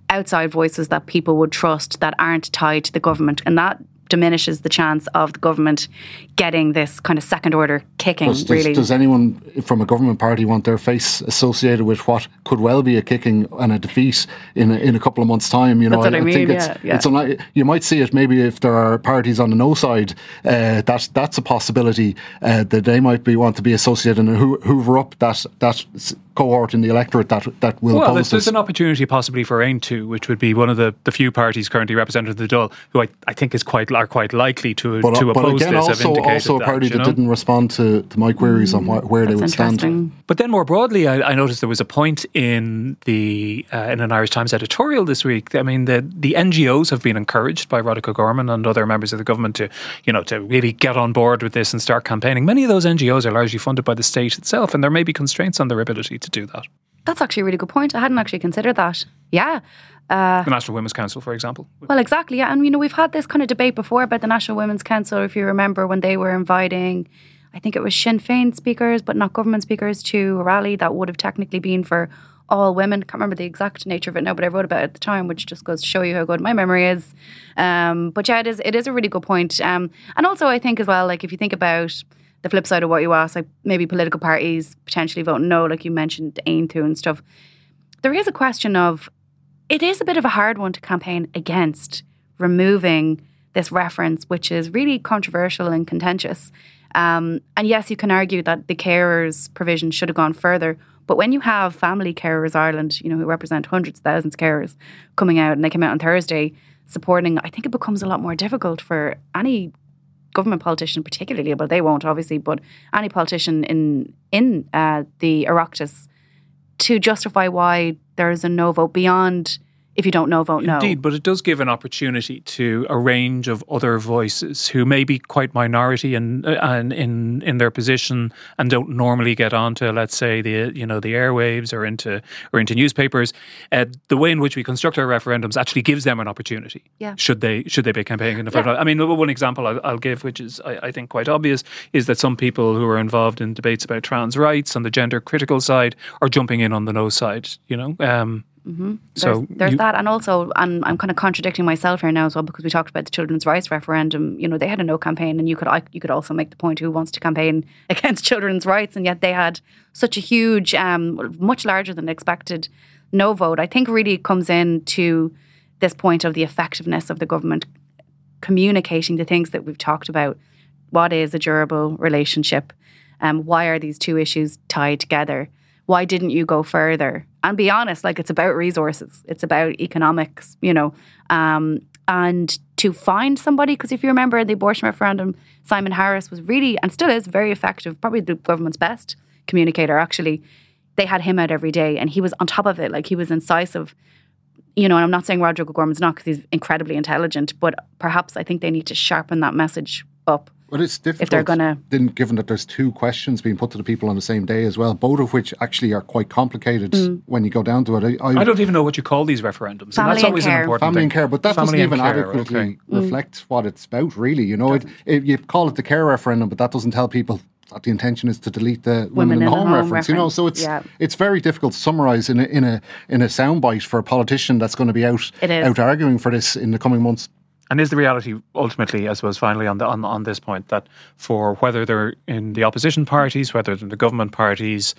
outside voices that people would trust that aren't tied to the government, and that diminishes the chance of the government getting this kind of second order kicking. Does, does, really, does anyone from a government party want their face associated with what could well be a kicking and a defeat in a, in a couple of months' time? You know, That's what I think mean, it's, yeah, it's unlike, you might see it maybe if there are parties on the no side. Uh, that's that's a possibility uh, that they might be want to be associated and hoover up that that cohort in the electorate that that will Well, oppose there's, there's this. an opportunity possibly for Aontú, which would be one of the, the few parties currently represented in the Dáil, who I, I think is quite are quite likely to but, to but oppose again, this. have also indicated also a that, party you that didn't respond to, to my queries on wh- where they would stand. But then more broadly, I, I noticed there was a point in the uh, in an Irish Times editorial this week. I mean, the the NGOs have been encouraged by Roderic O'Gorman and other members of the government to, you know, to really get on board with this and start campaigning. Many of those NGOs are largely funded by the state itself, and there may be constraints on their ability to do that. That's actually a really good point. I hadn't actually considered that. Yeah. The National Women's Council, for example. Well, exactly. Yeah. And, you know, we've had this kind of debate before about the National Women's Council, if you remember when they were inviting, I think it was Sinn Féin speakers, but not government speakers, to a rally that would have technically been for all women. Can't remember the exact nature of it now, but I wrote about it at the time, which just goes to show you how good my memory is. Um, but yeah, it is, it is a really good point. Um, and also, I think as well, like if you think about the flip side of what you asked, like maybe political parties potentially voting no, like you mentioned, Aontú and stuff. There is a question of it is a bit of a hard one to campaign against removing this reference, which is really controversial and contentious. Um, and yes, you can argue that the carers provision should have gone further. But when you have Family Carers Ireland, you know, who represent hundreds of thousands of carers coming out, and they came out on Thursday supporting, I think it becomes a lot more difficult for any government politician, particularly, but they won't obviously, but any politician in in uh, the Oireachtas to justify why there is a no vote beyond if you don't know, vote no. Indeed, but it does give an opportunity to a range of other voices who may be quite minority and and in in their position and don't normally get onto, let's say, the you know the airwaves or into or into newspapers. Uh, the way in which we construct our referendums actually gives them an opportunity. Yeah. Should they should they be campaigning in the front? I mean, one example I'll, I'll give, which is I, I think quite obvious, is that some people who are involved in debates about trans rights on the gender critical side are jumping in on the no side. You know. Um, There's, so there's you- that, and also, and I'm kind of contradicting myself here now as well because we talked about the children's rights referendum. You know, they had a no campaign, and you could I, you could also make the point who wants to campaign against children's rights, and yet they had such a huge, um, much larger than expected no vote. I think really comes in to this point of the effectiveness of the government communicating the things that we've talked about. What is a durable relationship? Um, why are these two issues tied together? Why didn't you go further? And be honest, like it's about resources, it's about economics, you know. Um, and to find somebody, because if you remember the abortion referendum, Simon Harris was really and still is very effective, probably the government's best communicator. Actually, they had him out every day, and he was on top of it. Like he was incisive you know, and I'm not saying Roderic O'Gorman's not because he's incredibly intelligent, but perhaps I think they need to sharpen that message up. But it's difficult. If they're gonna- then given that there's two questions being put to the people on the same day as well, both of which actually are quite complicated Mm. when you go down to it. I, I don't even know what you call these referendums, Family and that's and always care. an important family thing. and care, but that Family doesn't even care, adequately okay. reflect what it's about, really. You know, it, it, you call it the care referendum, but that doesn't tell people that the intention is to delete the women, in the home, reference. You know, so it's yeah. it's very difficult to summarise in a in a in a soundbite for a politician that's going to be out out arguing for this in the coming months. And is the reality ultimately, I suppose, finally on the on, on this point that for whether they're in the opposition parties, whether they're in the government parties,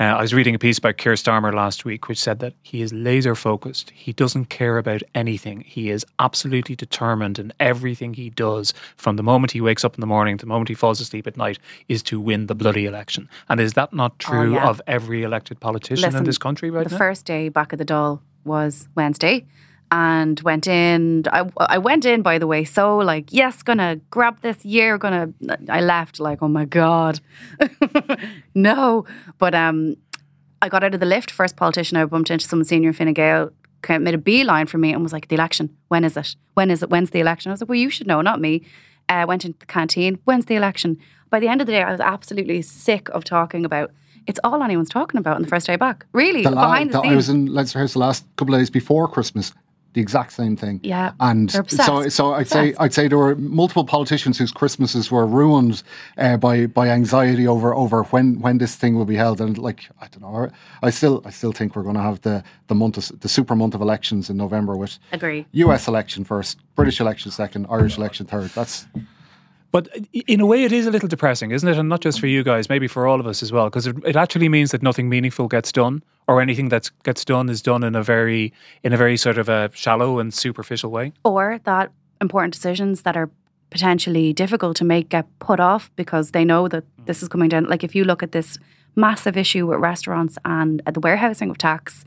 uh, I was reading a piece by Keir Starmer last week, which said that he is laser focused. He doesn't care about anything. He is absolutely determined in everything he does, from the moment he wakes up in the morning to the moment he falls asleep at night, is to win the bloody election. And is that not true yeah. of every elected politician in this country right the now? first day back at the Dáil was Wednesday. And went in. I, I went in, by the way, so like, yes, gonna grab this year. Gonna. I left like, oh my god, no. But um, I got out of the lift. First politician I bumped into, someone senior in Fine Gael, made a beeline for me and was like, "The election. When is it? When is it? When's the election?" I was like, "Well, you should know, not me." Uh, went into the canteen. When's the election? By the end of the day, I was absolutely sick of talking about. It's all anyone's talking about on the first day back. Really, The behind the the- scenes. I was in Leinster House the last couple of days before Christmas. The exact same thing. Yeah, and so so I'd say I'd say there were multiple politicians whose Christmases were ruined uh, by by anxiety over over when when this thing will be held. And like I don't know, I still I still think we're going to have the the month of, the super month of elections in November with Agree. U.S. election first, British election second, Irish election third. That's But in a way, it is a little depressing, isn't it? And not just for you guys, maybe for all of us as well, because it, it actually means that nothing meaningful gets done, or anything that gets done is done in a very, in a very sort of a shallow and superficial way. or that important decisions that are potentially difficult to make get put off because they know that mm. this is coming down. Like if you look at this massive issue with restaurants and the warehousing of tax,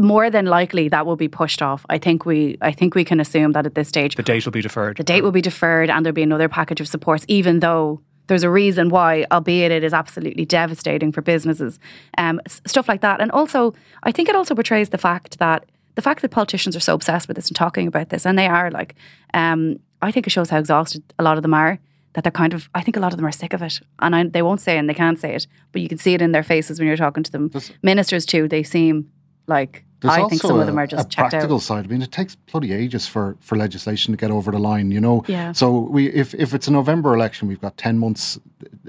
more than likely that will be pushed off. I think we I think we can assume that at this stage The date will be deferred. the date will be deferred and there'll be another package of supports, even though there's a reason why, albeit it is absolutely devastating for businesses, um, s- stuff like that. And also, I think it also portrays the fact that the fact that politicians are so obsessed with this and talking about this, and they are like, um, I think it shows how exhausted a lot of them are. That they're kind of, I think a lot of them are sick of it, and I, they won't say it and they can't say it, but you can see it in their faces when you're talking to them. Ministers too, they seem like There's I think some a, of them are a just checked practical out. side. I mean, it takes bloody ages for, for legislation to get over the line. You know. Yeah. So we, if if it's a November election, we've got ten months,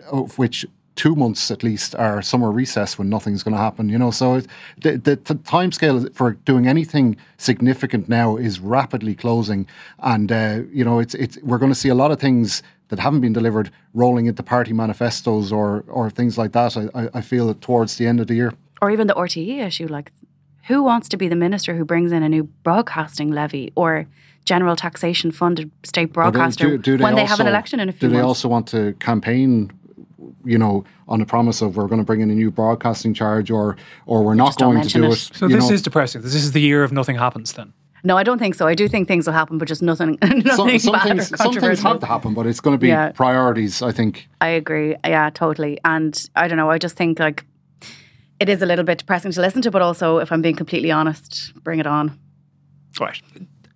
of which two months at least are summer recess when nothing's going to happen. You know. So it, the the, the time scale for doing anything significant now is rapidly closing, and uh, you know it's it's we're going to see a lot of things. That haven't been delivered, rolling into party manifestos or or things like that. I, I, I feel that towards the end of the year. or even the RTE issue, like who wants to be the minister who brings in a new broadcasting levy or general taxation funded state Or they- broadcaster when they have an election in a few Do they months. also want to campaign, you know, on the promise of we're going to bring in a new broadcasting charge, or or we're not going to do it. it? So you this know? is depressing. This is the year of nothing happens then. no, I don't think so. I do think things will happen, but just nothing, nothing some, some bad things, or some things have to happen, but it's going to be Yeah. priorities. I think. I agree. Yeah, totally. And I don't know. I just think like it is a little bit depressing to listen to, but also, if I'm being completely honest, bring it on. Right.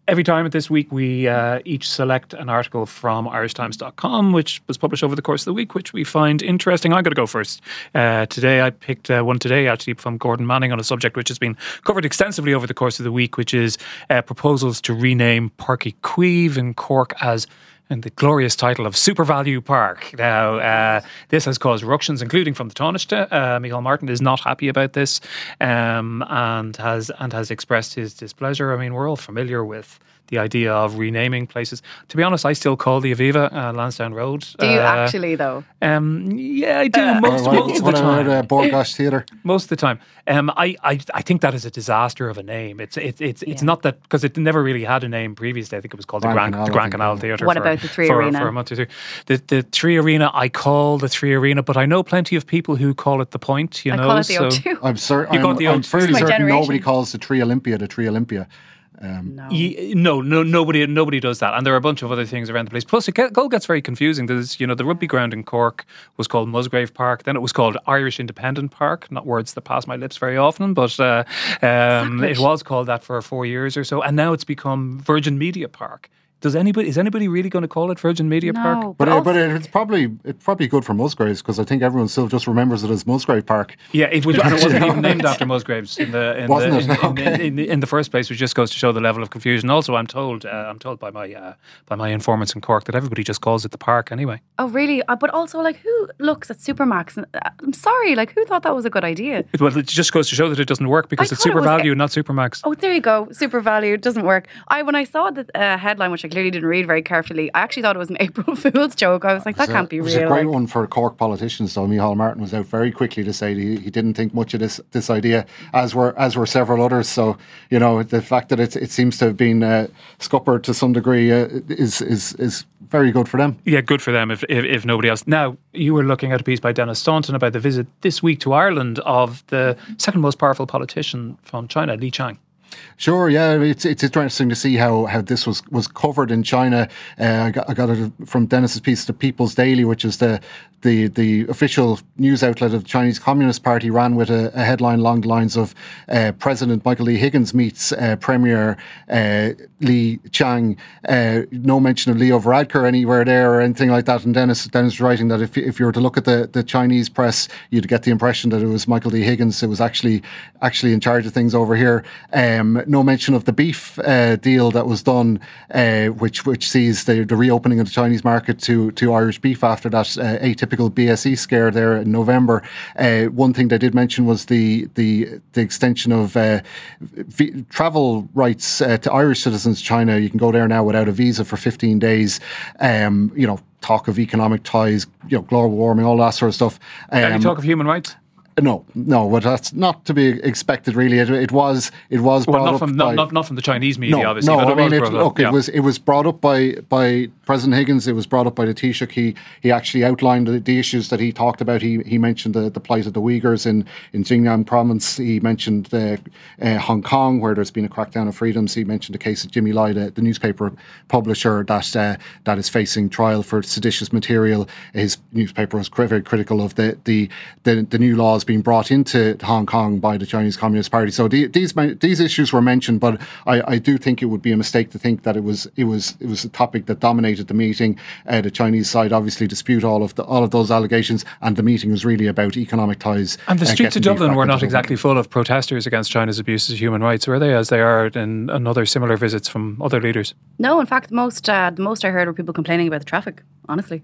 Every time this week, we uh, each select an article from irishtimes.com, which was published over the course of the week, which we find interesting. I'm going to go first. Uh, today, I picked uh, one today, actually, from Gordon Manning on a subject which has been covered extensively over the course of the week, which is uh, proposals to rename Parky Queeve in Cork as and the glorious title of SuperValu Park. Now, uh, this has caused ructions, including from the Taoiseach. Uh, Micheál Martin is not happy about this, um, and has and has expressed his displeasure. I mean, we're all familiar with the idea of renaming places. To be honest, I still call the Aviva uh, Lansdowne Road. Do you Uh, actually, though? Um, yeah, I do Uh, most, Or what, most of the time. about uh, Bord Gáis Theatre? Most of the time, um, I, I I think that is a disaster of a name. It's it's it's, it's not that because it never really had a name previously. I think it was called the Grand Grand, Canal, the Grand Canal. Theatre. What for, about the Three for, Arena? for a month or two? The the Three Arena, I call the Three Arena, but I know plenty of people who call it the Point. You I know, call it the so O2. I'm certain. You I'm, the I'm fairly certain generation. nobody calls the Tree Olympia the Tree Olympia. No. Ye- no, no, nobody, nobody does that, and there are a bunch of other things around the place. Plus, it get, all gets very confusing. There's, you know, the rugby ground in Cork was called Musgrave Park. Then it was called Irish Independent Park. Not words that pass my lips very often, but uh, um, it was called that for four years or so, and now it's become Virgin Media Park. Does anybody is anybody really going to call it Virgin Media Park? No, But, but, uh, also, but it's probably it's probably good for Musgraves because I think everyone still just remembers it as Musgrave Park. Yeah, it, was, it wasn't even named after Musgraves in the in, Wasn't the, it? in, in, Okay. in, in, in the first place, which just goes to show the level of confusion. Also, I'm told uh, I'm told by my uh, by my informants in Cork that everybody just calls it the park anyway. oh really? Uh, but also, like, who looks at Supermax? And, uh, I'm sorry, like, who thought that was a good idea? It- Well, it just goes to show that it doesn't work because I it's thought it super was- value, not supermax. Oh, there you go. SuperValu doesn't work. I when I saw the uh, headline, which I clearly didn't read very carefully, I actually thought it was an April Fool's joke. I was like, that So can't be real. it was real. a great like- one for Cork politicians. though. Micheál Martin was out very quickly to say that he, he didn't think much of this this idea, as were as were several others. So you know the fact that it it seems to have been uh, scuppered to some degree uh, is is is very good for them. Yeah, good for them if, if, if nobody else. Now, you were looking at a piece by Denis Staunton about the visit this week to Ireland of the second most powerful politician from China, Li Qiang. Sure, yeah, it's it's interesting to see how, how this was, was covered in China. Uh, I, got, I got it from Denis's piece, the People's Daily, which is the the the official news outlet of the Chinese Communist Party, ran with a, a headline along the lines of uh, President Michael D. Higgins meets uh, Premier uh, Li Qiang. Uh, no mention of Leo Varadkar anywhere there or anything like that. And Denis Denis writing that if if you were to look at the, the Chinese press, you'd get the impression that it was Michael D. Higgins who was actually actually in charge of things over here. Um, no mention of the beef uh, deal that was done, uh, which which sees the, the reopening of the Chinese market to to Irish beef after that uh, atypical BSE scare there in November. Uh, one thing they did mention was the the the extension of uh, v- travel rights uh, to Irish citizens. China, you can go there now without a visa for 15 days. Um, you know, talk of economic ties, you know, global warming, all that sort of stuff. Can you Um, talk of human rights? No, no, but that's not to be expected. Really, it, it was. It was Well, brought not up from by, not, not, not from the Chinese media, no, obviously. no. I mean, it, look, yeah. it was it was brought up by by President Higgins. It was brought up by the Taoiseach. He he actually outlined the, the issues that he talked about. He he mentioned the, the plight of the Uyghurs in in Xinjiang province. He mentioned the, uh, Hong Kong, where there's been a crackdown of freedoms. He mentioned the case of Jimmy Lai, the, the newspaper publisher that uh, that is facing trial for seditious material. His newspaper was very critical of the the the, the new laws being brought into Hong Kong by the Chinese Communist Party. So the, these these issues were mentioned, but I, I do think it would be a mistake to think that it was it was it was a topic that dominated the meeting. Uh, the Chinese side obviously dispute all of the, all of those allegations, and the meeting was really about economic ties. And the uh, streets of Dublin were not exactly full of protesters against China's abuses of human rights, were they? As they are in another similar visits from other leaders. No, in fact, most uh, the most I heard were people complaining about the traffic. Honestly,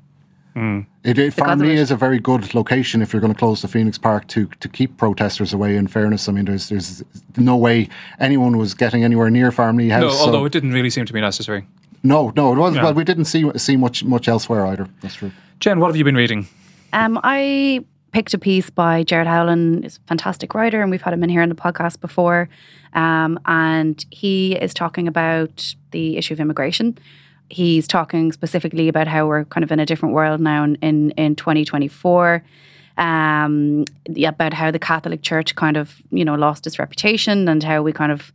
It, it for me it. is a very good location if you're going to close the Phoenix Park to to keep protesters away. In fairness, I mean, there's there's no way anyone was getting anywhere near Farmleigh House. No, so- although it didn't really seem to be necessary. No, no, it was. Yeah. Well, we didn't see see much much elsewhere either. That's true. Jen, what have you been reading? um, I picked a piece by Gerard Howlin, He's a fantastic writer, and we've had him in here on the podcast before. Um, and he is talking about the issue of immigration. He's talking specifically about how we're kind of in a different world now in in, in 2024. Um, yeah, about how the Catholic Church kind of you know lost its reputation and how we kind of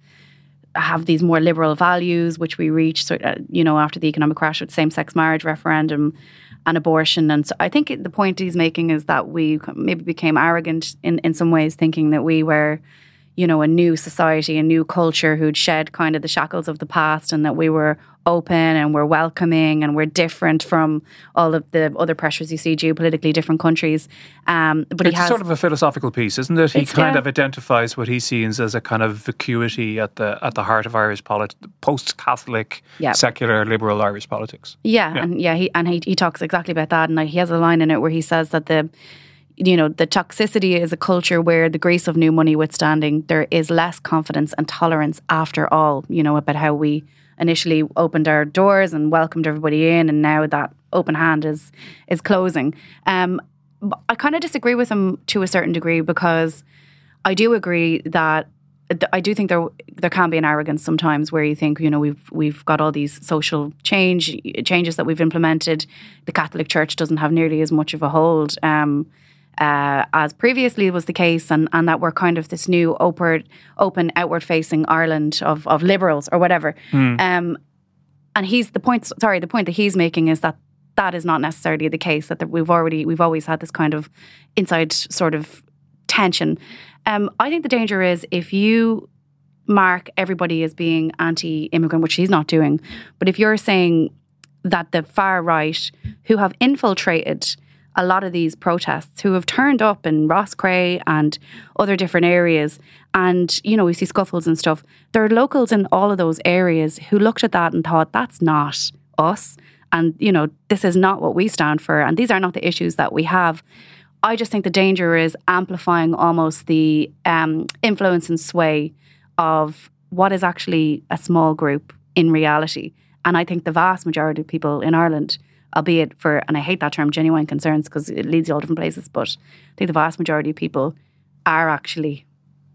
have these more liberal values, which we reached, you know, after the economic crash with same-sex marriage referendum and abortion. And so I think the point he's making is that we maybe became arrogant in, in some ways, thinking that we were, you know, a new society, a new culture who'd shed kind of the shackles of the past and that we were open and we're welcoming and we're different from all of the other pressures you see geopolitically different countries. Um, but it's he has sort of a philosophical piece, isn't it? He kind yeah. of identifies what he sees as a kind of vacuity at the at the heart of Irish politics, post-Catholic, Yeah. secular, liberal Irish politics. Yeah, Yeah. and yeah, he and he, he talks exactly about that, and like, he has a line in it where he says that the, you know, the toxicity is a culture where the grace of new money withstanding, there is less confidence and tolerance after all. You know about how we initially opened our doors and welcomed everybody in, and now that open hand is is closing. Um, I kind of disagree with him to a certain degree because I do agree that I do think there there can be an arrogance sometimes where you think you know we've we've got all these social change changes that we've implemented. The Catholic Church doesn't have nearly as much of a hold um, uh, as previously was the case, and, and that we're kind of this new open open outward facing Ireland of of liberals or whatever. Um, and he's the point. Sorry, the point that he's making is that that is not necessarily the case. That we've already we've always had this kind of inside sort of tension. Um, I think the danger is if you mark everybody as being anti-immigrant, which he's not doing, but if you're saying that the far right, who have infiltrated a lot of these protests, who have turned up in Roscrea and other different areas, and you know we see scuffles and stuff. There are locals in all of those areas who looked at that and thought, "That's not us," and you know this is not what we stand for, and these are not the issues that we have. I just think the danger is amplifying almost the um, influence and sway of what is actually a small group in reality. And I think the vast majority of people in Ireland, albeit for, and I hate that term, genuine concerns, because it leads you all different places, but I think the vast majority of people are actually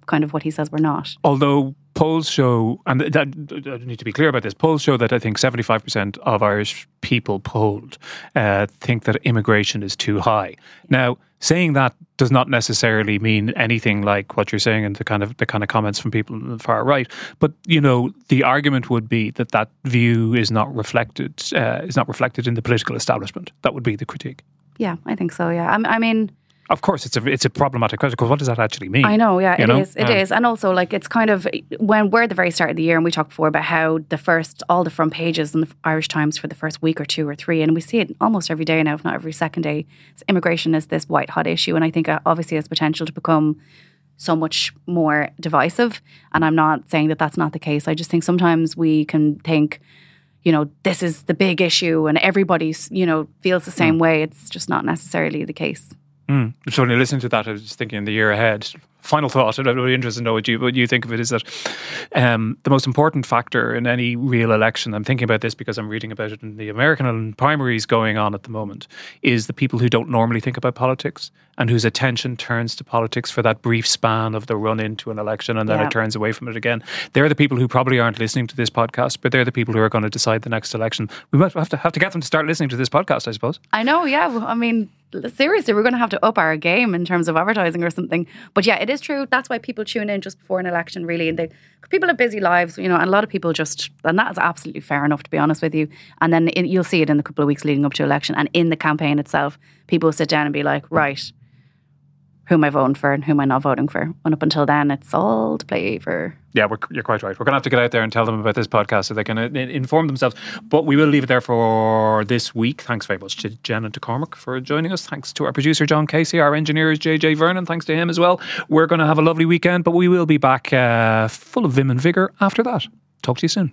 kind of what he says we're not. Although polls show, and that, I need to be clear about this, polls show that I think 75% of Irish people polled uh, think that immigration is too high. Now, saying that does not necessarily mean anything like what you're saying and the kind of the kind of comments from people on the far right. But you know, the argument would be that that view is not reflected uh, is not reflected in the political establishment. That would be the critique. Yeah, I think so. Yeah, I, I mean, Of course, it's a it's a problematic question because what does that actually mean? I know, yeah, You it know? is. It is, Yeah. and also like it's kind of when we're at the very start of the year, and we talked before about how the first all the front pages in the Irish Times for the first week or two or three, and we see it almost every day now, if not every second day. Immigration is this white hot issue, and I think uh, obviously has potential to become so much more divisive. And I'm not saying that that's not the case. I just think sometimes we can think. You know, this is the big issue, and everybody's you know feels the same way. It's just not necessarily the case. Mm. So when you're listening to that, I was thinking in the year ahead. Final thought, and I'd be interested to know what you what you think of it. Is that um, the most important factor in any real election? I'm thinking about this because I'm reading about it in the American primaries going on at the moment. Is the people who don't normally think about politics and whose attention turns to politics for that brief span of the run into an election and then Yeah. it turns away from it again. They're the people who probably aren't listening to this podcast, but they're the people who are going to decide the next election. We might have to have to get them to start listening to this podcast, I suppose. I know, yeah. I mean, seriously, we're going to have to up our game in terms of advertising or something. But yeah, it is true. That's why people tune in just before an election, really. And they, people have busy lives, you know, and a lot of people just, and that is absolutely fair enough, to be honest with you. And then it, you'll see it in the couple of weeks leading up to election and in the campaign itself. People sit down and be like, right, who am I voting for and who am I not voting for? And up until then, it's all to play for. Yeah, you're quite right. We're going to have to get out there and tell them about this podcast so they can uh, inform themselves. But we will leave it there for this week. Thanks very much to Jen and to Cormac for joining us. Thanks to our producer, John Casey. Our engineer is JJ Vernon. Thanks to him as well. We're going to have a lovely weekend, but we will be back uh, full of vim and vigour after that. Talk to you soon.